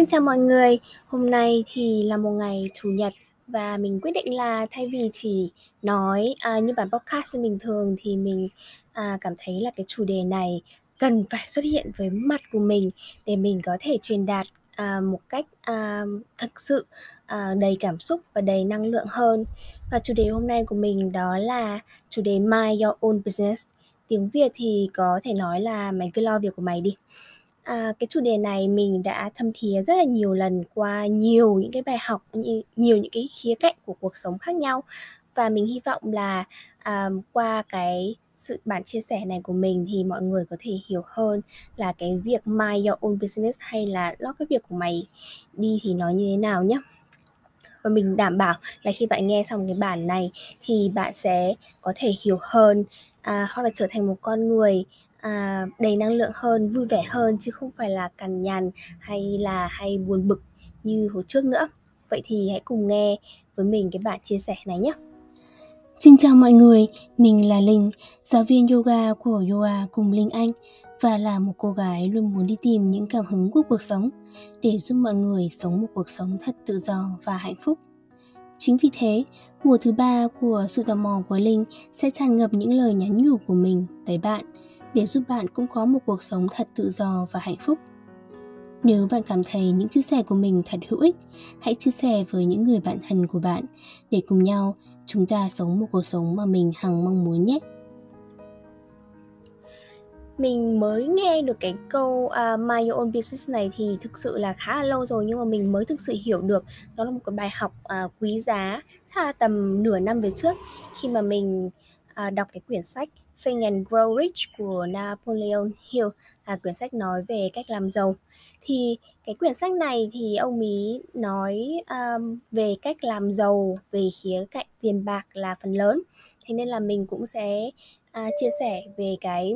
Xin chào mọi người, hôm nay thì là một ngày Chủ nhật và mình quyết định là thay vì chỉ nói, à, như bản podcast bình thường thì mình, à, cảm thấy là cái chủ đề này cần phải xuất hiện với mặt của mình để mình có thể truyền đạt, à, một cách, à, thực sự, à, đầy cảm xúc và đầy năng lượng hơn. Và chủ đề hôm nay của mình đó là chủ đề Mind Your Own Business, tiếng Việt thì có thể nói là "Mày cứ lo việc của mày đi." À, cái chủ đề này mình đã thâm thía rất là nhiều lần qua nhiều những cái bài học, nhiều những cái khía cạnh của cuộc sống khác nhau. Và mình hy vọng là, à, qua cái sự bản chia sẻ này của mình thì mọi người có thể hiểu hơn là cái việc mind your own business hay là lo cái việc của mày đi thì nó như thế nào nhá. Và mình đảm bảo là khi bạn nghe xong cái bản này thì bạn sẽ có thể hiểu hơn, à, hoặc là trở thành một con người, à, đầy năng lượng hơn, vui vẻ hơn chứ không phải là cằn nhằn hay là hay buồn bực như hồi trước nữa. Vậy thì hãy cùng nghe với mình cái bản chia sẻ này nhé. Xin chào mọi người, mình là Linh, giáo viên yoga của Yoga cùng Linh Anh và là một cô gái luôn muốn đi tìm những cảm hứng của cuộc sống để giúp mọi người sống một cuộc sống thật tự do và hạnh phúc. Chính vì thế, mùa thứ ba của sự tò mò của Linh sẽ tràn ngập những lời nhắn nhủ của mình tới bạn để giúp bạn cũng có một cuộc sống thật tự do và hạnh phúc. Nếu bạn cảm thấy những chia sẻ của mình thật hữu ích, hãy chia sẻ với những người bạn thân của bạn để cùng nhau chúng ta sống một cuộc sống mà mình hằng mong muốn nhé. Mình mới nghe được cái câu à, uh, My Your Own Business này thì thực sự là khá là lâu rồi nhưng mà mình mới thực sự hiểu được đó là một cái bài học uh, quý giá chắc là tầm nửa năm về trước khi mà mình uh, đọc cái quyển sách Think and Grow Rich của Napoleon Hill là quyển sách nói về cách làm giàu. Thì cái quyển sách này thì ông ý nói um, về cách làm giàu về khía cạnh tiền bạc là phần lớn. Thế nên là mình cũng sẽ uh, chia sẻ về cái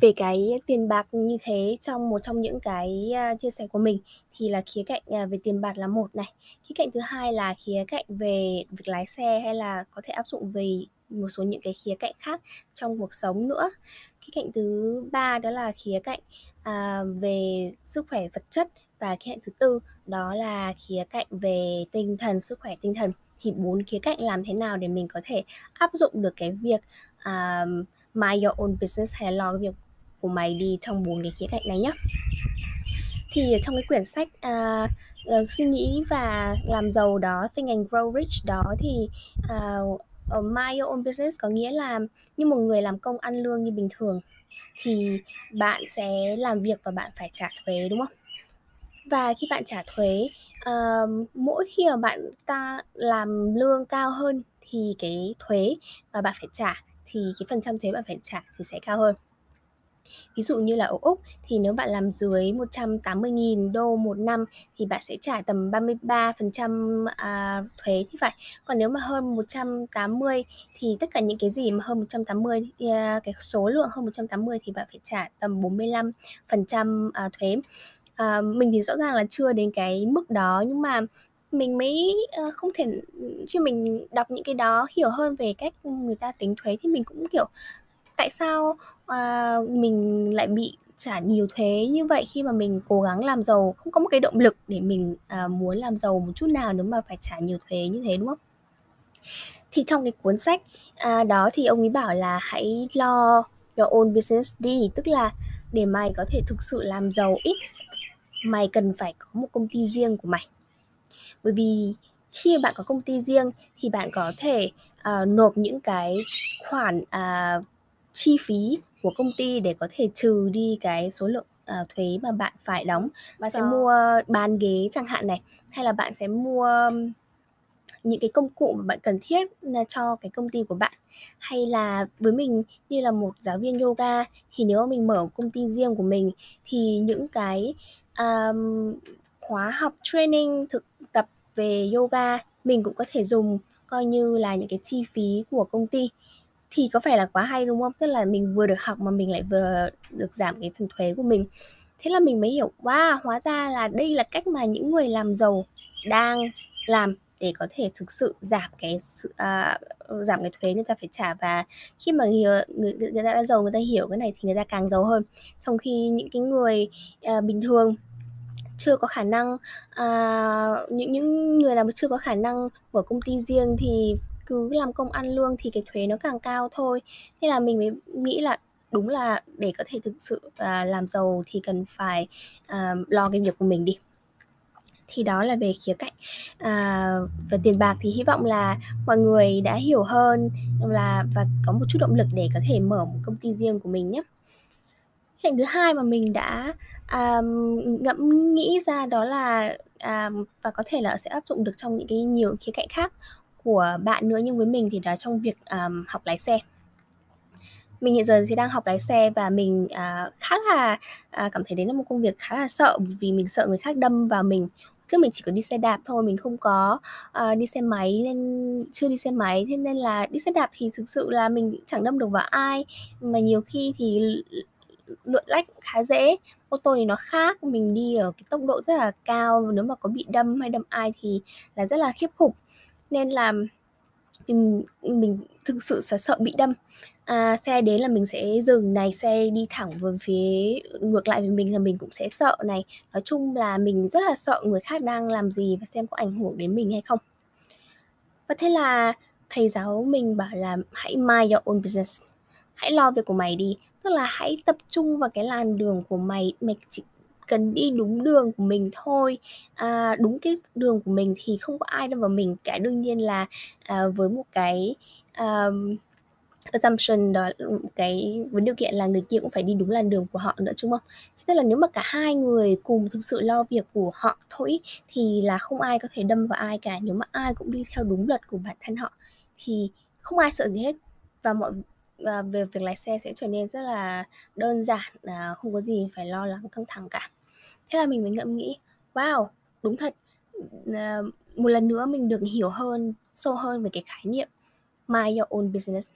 về cái tiền bạc như thế trong một trong những cái uh, chia sẻ của mình. Thì là khía cạnh uh, về tiền bạc là một này. Khía cạnh thứ hai là khía cạnh về việc lái xe hay là có thể áp dụng về một số những cái khía cạnh khác trong cuộc sống nữa. Khía cạnh thứ ba đó là khía cạnh à, về sức khỏe vật chất và khía cạnh thứ tư đó là khía cạnh về tinh thần sức khỏe tinh thần. Thì bốn khía cạnh làm thế nào để mình có thể áp dụng được cái việc uh, mind your own business hay lo cái việc của mày đi trong bốn cái khía cạnh này nhé thì trong cái quyển sách uh, uh, suy nghĩ và làm giàu đó think and grow rich đó thì uh, Ờ, uh, mind your own business có nghĩa là như một người làm công ăn lương như bình thường thì bạn sẽ làm việc và bạn phải trả thuế đúng không? Và khi bạn trả thuế uh, mỗi khi mà bạn ta làm lương cao hơn thì cái thuế mà bạn phải trả thì cái phần trăm thuế bạn phải trả thì sẽ cao hơn. Ví dụ như là ở Úc thì nếu bạn làm dưới 180.000 đô một năm thì bạn sẽ trả tầm 33% à, thuế thì phải. Còn nếu mà hơn 180 thì tất cả những cái gì mà hơn 180 thì, à, cái số lượng hơn 180 thì bạn phải trả tầm 45% à, thuế. À, mình thì rõ ràng là chưa đến cái mức đó nhưng mà mình mới uh, không thể khi mình đọc những cái đó hiểu hơn về cách người ta tính thuế thì mình cũng kiểu tại sao à, mình lại bị trả nhiều thuế như vậy khi mà mình cố gắng làm giàu? Không có một cái động lực để mình à, muốn làm giàu một chút nào nếu mà phải trả nhiều thuế như thế đúng không? Thì trong cái cuốn sách à, đó thì ông ấy bảo là hãy lo your own business đi tức là để mày có thể thực sự làm giàu ít mày cần phải có một công ty riêng của mày. Bởi vì khi bạn có công ty riêng thì bạn có thể uh, nộp những cái khoản uh, chi phí của công ty để có thể trừ đi cái số lượng uh, thuế mà bạn phải đóng. Bạn sẽ mua bàn ghế chẳng hạn này hay là bạn sẽ mua những cái công cụ mà bạn cần thiết cho cái công ty của bạn. Hay là với mình như là một giáo viên yoga thì nếu mà mình mở một công ty riêng của mình thì những cái um, khóa học training thực tập về yoga mình cũng có thể dùng coi như là những cái chi phí của công ty thì có phải là quá hay đúng không? Tức là mình vừa được học mà mình lại vừa được giảm cái phần thuế của mình. Thế là mình mới hiểu wow, hóa ra là đây là cách mà những người làm giàu đang làm để có thể thực sự giảm cái sự à, giảm cái thuế người ta phải trả và khi mà người, người người ta đã giàu người ta hiểu cái này thì người ta càng giàu hơn trong khi những cái người à, bình thường chưa có khả năng à, những những người nào mà chưa có khả năng mở công ty riêng thì cứ làm công ăn lương thì cái thuế nó càng cao thôi. Nên là mình mới nghĩ là đúng là để có thể thực sự à, làm giàu thì cần phải à, lo cái việc của mình đi. Thì đó là về khía cạnh. À, về tiền bạc thì hy vọng là mọi người đã hiểu hơn là và có một chút động lực để có thể mở một công ty riêng của mình nhé. Cạnh thứ hai mà mình đã um, ngẫm nghĩ ra đó là um, và có thể là sẽ áp dụng được trong những cái nhiều khía cạnh khác của bạn nữa nhưng với mình thì đó trong việc um, học lái xe. Mình hiện giờ thì đang học lái xe và mình uh, khá là uh, cảm thấy đấy là một công việc khá là sợ vì mình sợ người khác đâm vào mình. Trước mình chỉ có đi xe đạp thôi mình không có uh, đi xe máy nên chưa đi xe máy thế nên là đi xe đạp thì thực sự là mình chẳng đâm được vào ai. Mà nhiều khi thì lượn lách khá dễ ô tô thì nó khác mình đi ở cái tốc độ rất là cao nếu mà có bị đâm hay đâm ai thì là rất là khiếp khủng nên là mình mình thực sự sẽ sợ bị đâm. À, xe đến là mình sẽ dừng này xe đi thẳng về phía ngược lại với mình là mình cũng sẽ sợ này. Nói chung là mình rất là sợ người khác đang làm gì và xem có ảnh hưởng đến mình hay không. Và thế là thầy giáo mình bảo là hãy mind your own business. Hãy lo việc của mày đi. Tức là hãy tập trung vào cái làn đường của mày mày chỉ cần đi đúng đường của mình thôi. À, đúng cái đường của mình thì không có ai đâm vào mình cả đương nhiên là à, với một cái um, assumption đó cái với điều kiện là người kia cũng phải đi đúng làn đường của họ nữa đúng không? Tức là nếu mà cả hai người cùng thực sự lo việc của họ thôi thì là không ai có thể đâm vào ai cả. Nếu mà ai cũng đi theo đúng luật của bản thân họ thì không ai sợ gì hết. Và mọi và về việc lái xe sẽ trở nên rất là đơn giản à, không có gì phải lo lắng căng thẳng cả thế là mình mới ngẫm nghĩ wow đúng thật ờ, một lần nữa mình được hiểu hơn sâu hơn về cái khái niệm mind your own business.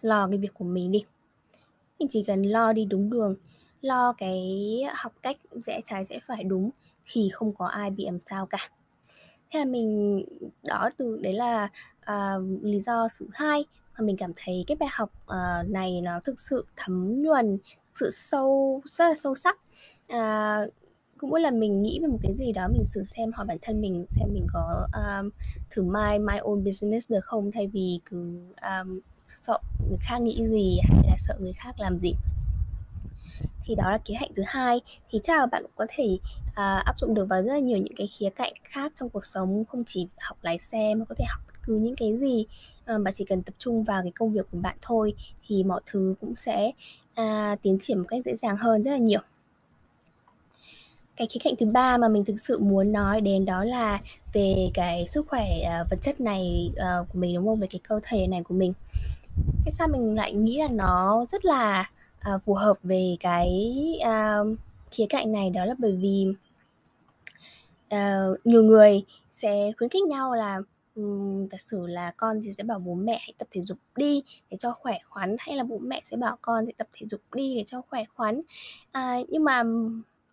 Lo cái việc của mình đi. Mình chỉ cần lo đi đúng đường lo cái học cách rẽ trái rẽ phải đúng thì không có ai bị làm sao cả. Thế là mình đó từ đấy là uh, lý do thứ hai mà mình cảm thấy cái bài học uh, này nó thực sự thấm nhuần thực sự sâu rất là sâu sắc à, cũng mỗi lần mình nghĩ về một cái gì đó mình thử xem hỏi bản thân mình xem mình có um, thử my my own business được không? Thay vì cứ um, sợ người khác nghĩ gì hay là sợ người khác làm gì. Thì đó là kế hoạch thứ hai. Thì chắc là bạn cũng có thể uh, áp dụng được vào rất là nhiều những cái khía cạnh khác trong cuộc sống không chỉ học lái xe mà có thể học bất cứ những cái gì à, uh, bạn chỉ cần tập trung vào cái công việc của bạn thôi thì mọi thứ cũng sẽ uh, tiến triển một cách dễ dàng hơn rất là nhiều cái khía cạnh thứ ba mà mình thực sự muốn nói đến đó là về cái sức khỏe uh, vật chất này uh, của mình đúng không? Về cái cơ thể này của mình. Thế sao mình lại nghĩ là nó rất là uh, phù hợp về cái uh, khía cạnh này? Đó là bởi vì uh, nhiều người sẽ khuyến khích nhau là um, giả sử là con thì sẽ bảo bố mẹ hãy tập thể dục đi để cho khỏe khoắn hay là bố mẹ sẽ bảo con sẽ tập thể dục đi để cho khỏe khoắn. Uh, nhưng mà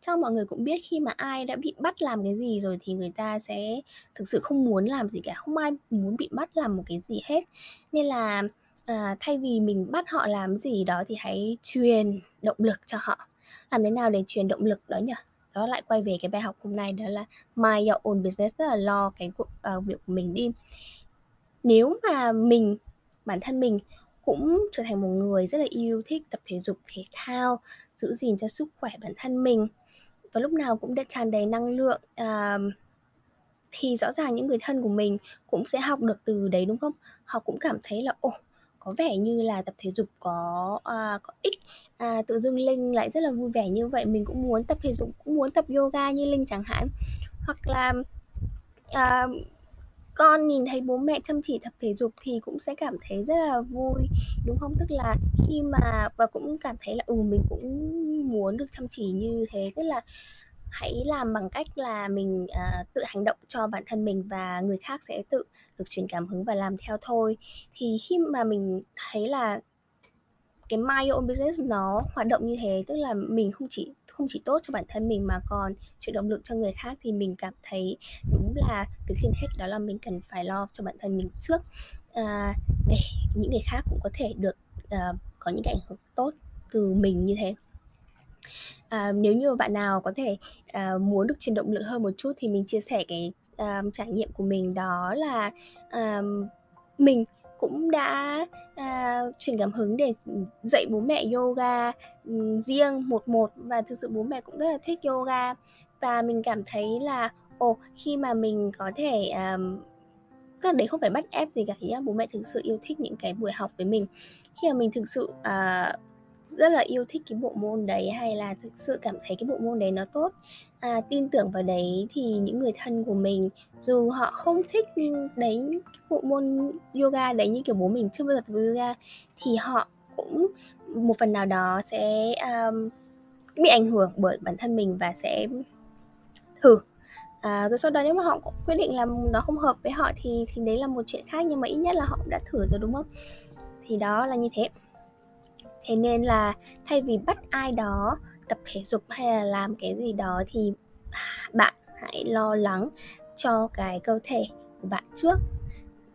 chắc mọi người cũng biết khi mà ai đã bị bắt làm cái gì rồi thì người ta sẽ thực sự không muốn làm gì cả không ai muốn bị bắt làm một cái gì hết. Nên là à, thay vì mình bắt họ làm gì đó thì hãy truyền động lực cho họ. Làm thế nào để truyền động lực đó nhỉ? Đó lại quay về cái bài học hôm nay đó là mind your own business tức là lo cái cuộc uh, việc của mình đi. Nếu mà mình bản thân mình cũng trở thành một người rất là yêu thích tập thể dục thể thao giữ gìn cho sức khỏe bản thân mình và lúc nào cũng đã tràn đầy năng lượng uh, thì rõ ràng những người thân của mình cũng sẽ học được từ đấy đúng không? Họ cũng cảm thấy là ồ có vẻ như là tập thể dục có à, có ích. À, tự dưng linh lại rất là vui vẻ như vậy. Mình cũng muốn tập thể dục cũng muốn tập yoga như linh chẳng hạn. Hoặc là à, con nhìn thấy bố mẹ chăm chỉ tập thể dục thì cũng sẽ cảm thấy rất là vui đúng không? Tức là khi mà và cũng cảm thấy là ừ mình cũng muốn được chăm chỉ như thế. Tức là hãy làm bằng cách là mình uh, tự hành động cho bản thân mình và người khác sẽ tự được truyền cảm hứng và làm theo thôi. Thì khi mà mình thấy là cái my own business nó hoạt động như thế tức là mình không chỉ không chỉ tốt cho bản thân mình mà còn truyền động lực cho người khác thì mình cảm thấy đúng là việc trên hết đó là mình cần phải lo cho bản thân mình trước. À, để những người khác cũng có thể được uh, có những cái ảnh hưởng tốt từ mình như thế. À, nếu như bạn nào có thể, à, muốn được truyền động lực hơn một chút thì mình chia sẻ cái, à, trải nghiệm của mình đó là, à, mình cũng đã, à, truyền cảm hứng để, ừ, dạy bố mẹ yoga, ừ, riêng một một và thực sự bố mẹ cũng rất là thích yoga. Và mình cảm thấy là, ồ, khi mà mình có thể, um, tức là đấy không phải bắt ép gì cả nhá, bố mẹ thực sự yêu thích những cái buổi học với mình. Khi mà mình thực sự, uh, rất là yêu thích cái bộ môn đấy hay là thực sự cảm thấy cái bộ môn đấy nó tốt, à, tin tưởng vào đấy thì những người thân của mình dù họ không thích, đấy bộ môn yoga đấy như kiểu bố mình chưa bao giờ tập yoga thì họ cũng một phần nào đó sẽ, um, bị ảnh hưởng bởi bản thân mình và sẽ thử. À, rồi sau đó nếu mà họ quyết định là nó không hợp với họ thì thì đấy là một chuyện khác nhưng mà ít nhất là họ đã thử rồi, đúng không? Thì đó là như thế. Thế nên là thay vì bắt ai đó tập thể dục hay là làm cái gì đó thì bạn hãy lo lắng cho cái cơ thể của bạn trước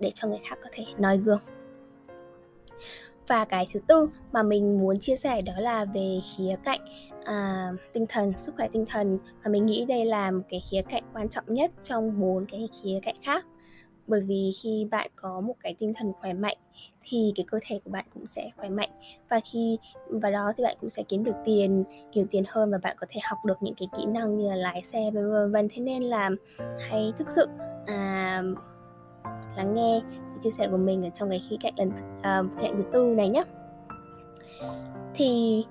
để cho người khác có thể noi gương. Và cái thứ tư mà mình muốn chia sẻ đó là về khía cạnh, à, tinh thần, sức khỏe tinh thần và mình nghĩ đây là một cái khía cạnh quan trọng nhất trong bốn cái khía cạnh khác. Bởi vì khi bạn có một cái tinh thần khỏe mạnh thì cái cơ thể của bạn cũng sẽ khỏe mạnh và khi và đó thì bạn cũng sẽ kiếm được tiền, nhiều tiền hơn và bạn có thể học được những cái kỹ năng như là lái xe vân vân. Thế nên là hãy thực sự, à, lắng nghe cái chia sẻ của mình ở trong cái khía cạnh lần à, khía cạnh thứ tư này nhé Thì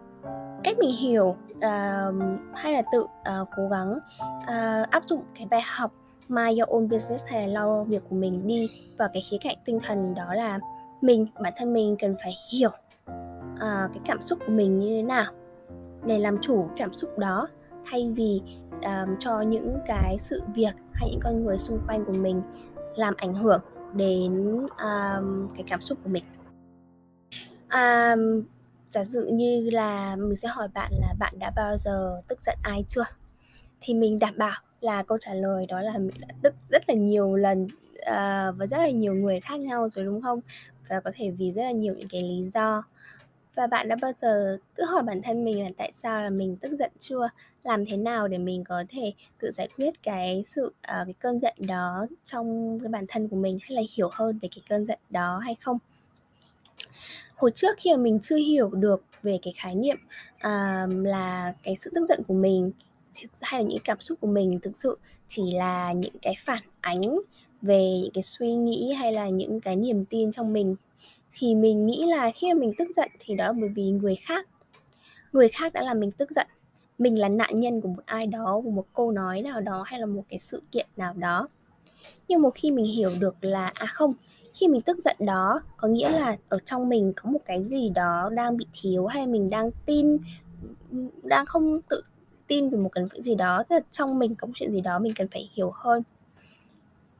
cách mình hiểu, uh, hay là tự, uh, cố gắng, uh, áp dụng cái bài học my Your Own Business hay là lo việc của mình đi vào cái khía cạnh tinh thần đó là mình, bản thân mình cần phải hiểu, uh, cái cảm xúc của mình như thế nào để làm chủ cảm xúc đó thay vì, um, cho những cái sự việc hay những con người xung quanh của mình làm ảnh hưởng đến, um, cái cảm xúc của mình. um, giả dụ như là mình sẽ hỏi bạn là bạn đã bao giờ tức giận ai chưa? Thì mình đảm bảo là câu trả lời đó là mình đã tức rất là nhiều lần, uh, và rất là nhiều người khác nhau rồi, đúng không? Và có thể vì rất là nhiều những cái lý do. Và bạn đã bao giờ tự hỏi bản thân mình là tại sao là mình tức giận chưa? Làm thế nào để mình có thể tự giải quyết cái sự, uh, cái cơn giận đó trong cái bản thân của mình hay là hiểu hơn về cái cơn giận đó hay không? Hồi trước khi mà mình chưa hiểu được về cái khái niệm, uh, là cái sự tức giận của mình hay là những cảm xúc của mình thực sự chỉ là những cái phản ánh về những cái suy nghĩ hay là những cái niềm tin trong mình. Thì mình nghĩ là khi mà mình tức giận thì đó là bởi vì người khác người khác đã làm mình tức giận. Mình là nạn nhân của một ai đó, của một câu nói nào đó hay là một cái sự kiện nào đó. Nhưng một khi mình hiểu được là à không, khi mình tức giận đó, có nghĩa là ở trong mình có một cái gì đó đang bị thiếu hay mình đang tin, đang không tự tin về một cái gì đó, tức là trong mình có một chuyện gì đó mình cần phải hiểu hơn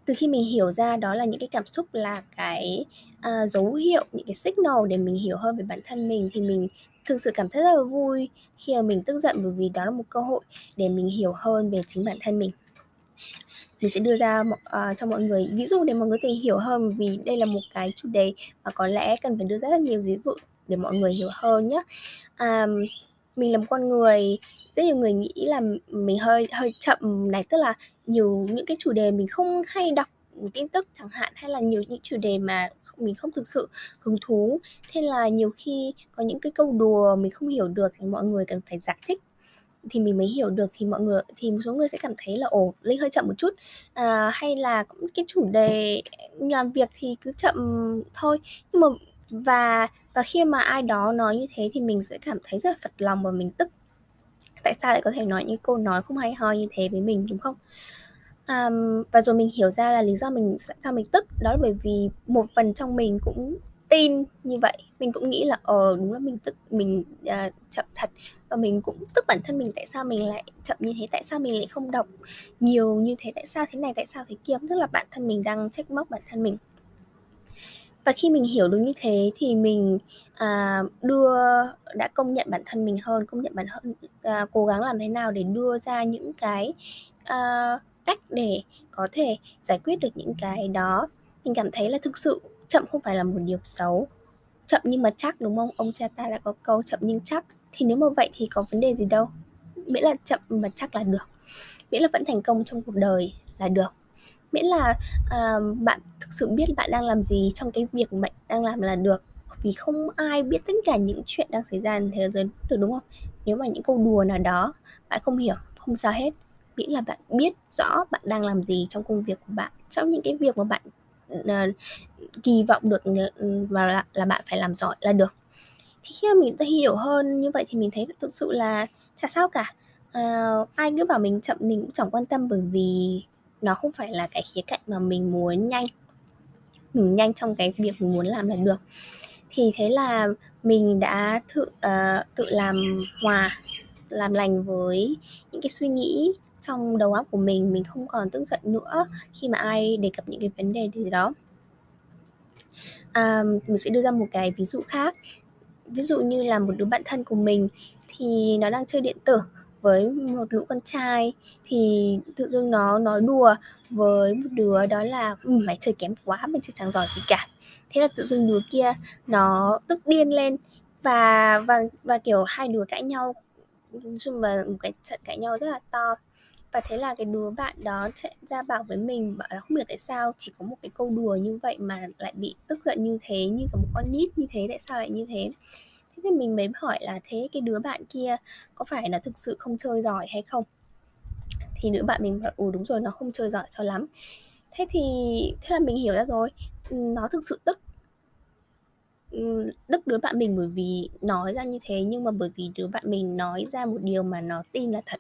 từ khi mình hiểu ra đó là những cái cảm xúc là cái à, dấu hiệu những cái signal để mình hiểu hơn về bản thân mình thì mình thực sự cảm thấy rất là vui khi mà mình tức giận bởi vì đó là một cơ hội để mình hiểu hơn về chính bản thân mình. Mình sẽ đưa ra uh, cho mọi người ví dụ để mọi người có thể hiểu hơn vì đây là một cái chủ đề mà có lẽ cần phải đưa ra rất nhiều ví dụ để mọi người hiểu hơn nhé um, mình là một con người rất nhiều người nghĩ là mình hơi hơi chậm này tức là nhiều những cái chủ đề mình không hay đọc tin tức chẳng hạn hay là nhiều những chủ đề mà mình không thực sự hứng thú. Thế là nhiều khi có những cái câu đùa mình không hiểu được thì mọi người cần phải giải thích. Thì mình mới hiểu được thì mọi người thì một số người sẽ cảm thấy là ồ linh hơi chậm một chút. À, hay là cái chủ đề làm việc thì cứ chậm thôi. Nhưng mà và và khi mà ai đó nói như thế thì mình sẽ cảm thấy rất là phật lòng và mình tức. Tại sao lại có thể nói những câu nói không hay ho như thế với mình đúng không? Um, và rồi mình hiểu ra là lý do mình sao mình tức. Đó là bởi vì một phần trong mình cũng tin như vậy. Mình cũng nghĩ là ờ đúng là mình tức mình uh, chậm thật. Và mình cũng tức bản thân mình tại sao mình lại chậm như thế? Tại sao mình lại không đọc nhiều như thế? Tại sao thế này tại sao thế kia? Tức là bản thân mình đang trách móc bản thân mình và khi mình hiểu được như thế thì mình à, đưa đã công nhận bản thân mình hơn công nhận bản thân à, cố gắng làm thế nào để đưa ra những cái à, cách để có thể giải quyết được những cái đó. Mình cảm thấy là thực sự chậm không phải là một điều xấu. Chậm nhưng mà chắc đúng không? Ông cha ta đã có câu chậm nhưng chắc. Thì nếu mà vậy thì có vấn đề gì đâu. Miễn là chậm mà chắc là được. Miễn là vẫn thành công trong cuộc đời là được miễn là uh, bạn thực sự biết bạn đang làm gì trong cái việc bạn đang làm là được. Vì không ai biết tất cả những chuyện đang xảy ra trên thế giới được đúng không? Nếu mà những câu đùa nào đó bạn không hiểu không sao hết. Miễn là bạn biết rõ bạn đang làm gì trong công việc của bạn trong những cái việc mà bạn uh, kỳ vọng được và là, là bạn phải làm giỏi là được. Thì khi mà mình đã hiểu hơn như vậy thì mình thấy thực sự là chả sao cả. Uh, ai cứ bảo mình chậm mình cũng chẳng quan tâm bởi vì nó không phải là cái khía cạnh mà mình muốn nhanh mình nhanh trong cái việc mình muốn làm là được. Thì thế là mình đã tự uh, ờ, tự làm hòa làm lành với những cái suy nghĩ trong đầu óc của mình. Mình không còn tức giận nữa khi mà ai đề cập những cái vấn đề gì đó. À, mình sẽ đưa ra một cái ví dụ khác. Ví dụ như là một đứa bạn thân của mình thì nó đang chơi điện tử với một lũ con trai thì tự dưng nó nói đùa với một đứa đó là ừ, mày chơi kém quá mày chơi chẳng giỏi gì cả. Thế là tự dưng đứa kia nó tức điên lên và và và kiểu hai đứa cãi nhau nói chung là một cái trận cãi nhau rất là to. Và thế là cái đứa bạn đó chạy ra bảo với mình bảo là không hiểu tại sao chỉ có một cái câu đùa như vậy mà lại bị tức giận như thế như cả một con nít như thế tại sao lại như thế? Thế thì mình mới hỏi là thế cái đứa bạn kia có phải là thực sự không chơi giỏi hay không? Thì nữ bạn mình bảo ừ đúng rồi, nó không chơi giỏi cho lắm. Thế thì, thế là mình hiểu ra rồi. Ừ, nó thực sự tức. Ừ, Đức đứa bạn mình bởi vì nói ra như thế, nhưng mà bởi vì đứa bạn mình nói ra một điều mà nó tin là thật.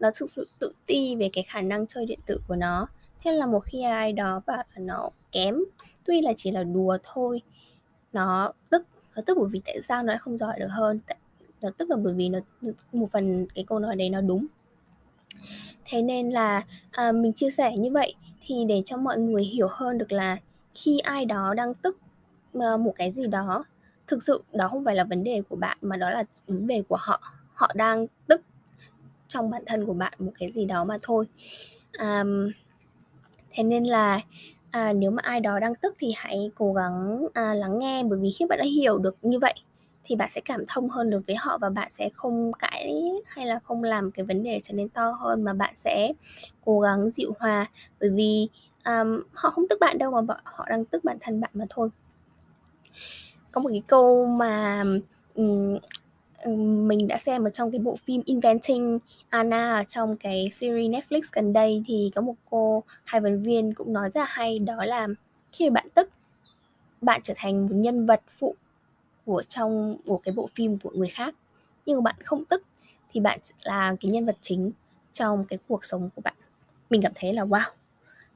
Nó thực sự tự ti về cái khả năng chơi điện tử của nó. Thế là một khi ai đó bảo là nó kém, tuy là chỉ là đùa thôi, nó tức nó tức bởi vì tại sao nó lại không giỏi được hơn? Nó ờ, tức là bởi vì nó một phần cái câu nói đấy nó đúng. Thế nên là à, mình chia sẻ như vậy thì để cho mọi người hiểu hơn được là khi ai đó đang tức ờ, một cái gì đó thực sự đó không phải là vấn đề của bạn mà đó là vấn đề của họ. Họ đang tức trong bản thân của bạn một cái gì đó mà thôi. À, thế nên là à, nếu mà ai đó đang tức thì hãy cố gắng à, lắng nghe bởi vì khi bạn đã hiểu được như vậy thì bạn sẽ cảm thông hơn được với họ và bạn sẽ không cãi hay là không làm cái vấn đề trở nên to hơn mà bạn sẽ cố gắng dịu hòa. Bởi vì um, họ không tức bạn đâu mà họ đang tức bản thân bạn mà thôi. Có một cái câu mà um, mình đã xem ở trong cái bộ phim Inventing Anna trong cái series Netflix gần đây thì có một cô khai vấn viên cũng nói rất là hay, đó là khi bạn tức, bạn trở thành một nhân vật phụ của trong một cái bộ phim của người khác. Nhưng mà bạn không tức thì bạn là cái nhân vật chính trong cái cuộc sống của bạn. Mình cảm thấy là, wow,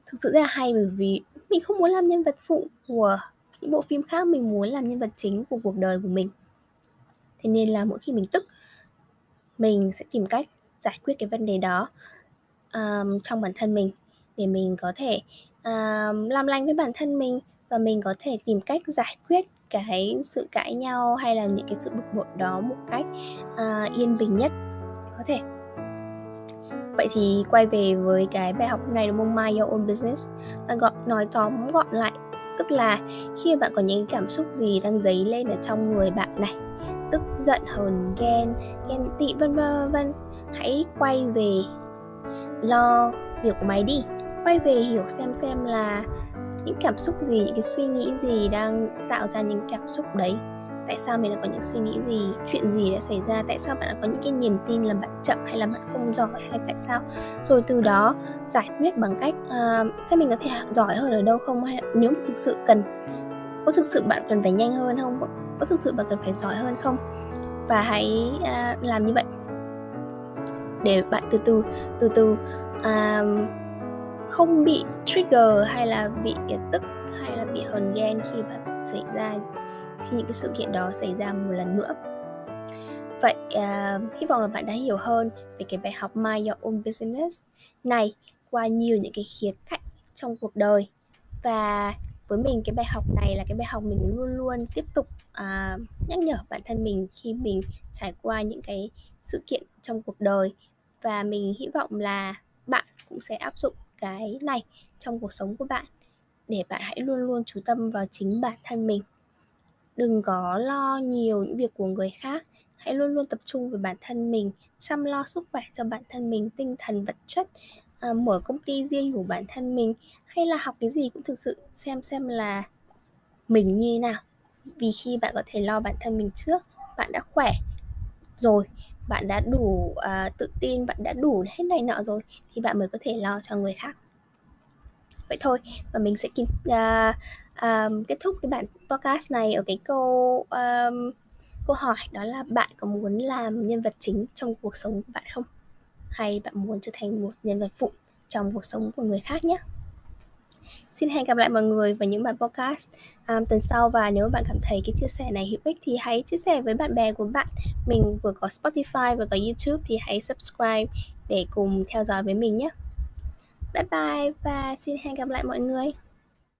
thực sự rất là hay bởi vì mình không muốn làm nhân vật phụ của những bộ phim khác, mình muốn làm nhân vật chính của cuộc đời của mình thế nên là mỗi khi mình tức mình sẽ tìm cách giải quyết cái vấn đề đó um, trong bản thân mình. Để mình có thể um, làm lành với bản thân mình và mình có thể tìm cách giải quyết cái sự cãi nhau hay là những cái sự bực bội đó một cách uh, yên bình nhất có thể. Vậy thì quay về với cái bài học này đúng không? Mind your own business. Là gọi nói tóm gọn lại tức là khi bạn có những cảm xúc gì đang dấy lên ở trong người bạn này tức giận hờn ghen ghen tị vân vân vân hãy quay về lo việc của mày đi. Quay về hiểu xem xem là những cảm xúc gì những cái suy nghĩ gì đang tạo ra những cảm xúc đấy. Tại sao mình đã có những suy nghĩ gì chuyện gì đã xảy ra? Tại sao bạn đã có những cái niềm tin là bạn chậm hay là bạn không giỏi? Hay tại sao? Rồi từ đó giải quyết bằng cách uh, xem mình có thể giỏi hơn ở đâu không? Hay nếu mà thực sự cần có thực sự bạn cần phải nhanh hơn không? Có thực sự bạn cần phải giỏi hơn không? Và hãy uh, làm như vậy. Để bạn từ từ từ từ uh, không bị trigger hay là bị tức hay là bị hờn ghen khi bạn xảy ra khi những cái sự kiện đó xảy ra một lần nữa. Vậy uh, hy vọng là bạn đã hiểu hơn về cái bài học Mind Your Own Business này qua nhiều những cái khía cạnh trong cuộc đời. Và với mình cái bài học này là cái bài học mình luôn luôn tiếp tục à, nhắc nhở bản thân mình khi mình trải qua những cái sự kiện trong cuộc đời. Và mình hy vọng là bạn cũng sẽ áp dụng cái này trong cuộc sống của bạn để bạn hãy luôn luôn chú tâm vào chính bản thân mình. Đừng có lo nhiều những việc của người khác hãy luôn luôn tập trung về bản thân mình chăm lo sức khỏe cho bản thân mình tinh thần vật chất. À, mở công ty riêng của bản thân mình hay là học cái gì cũng thực sự xem xem là mình như thế nào. Vì khi bạn có thể lo bản thân mình trước bạn đã khỏe rồi bạn đã đủ uh, tự tin bạn đã đủ hết này nọ rồi thì bạn mới có thể lo cho người khác. Vậy thôi và mình sẽ uh, um, kết thúc cái bản podcast này ở cái câu um, câu hỏi đó là bạn có muốn làm nhân vật chính trong cuộc sống của bạn không? Hay bạn muốn trở thành một nhân vật phụ trong cuộc sống của người khác nhé? Xin hẹn gặp lại mọi người vào những bản podcast um, tuần sau và nếu bạn cảm thấy cái chia sẻ này hữu ích thì hãy chia sẻ với bạn bè của bạn. Mình vừa có Spotify và có YouTube thì hãy subscribe để cùng theo dõi với mình nhé. Bye bye và xin hẹn gặp lại mọi người.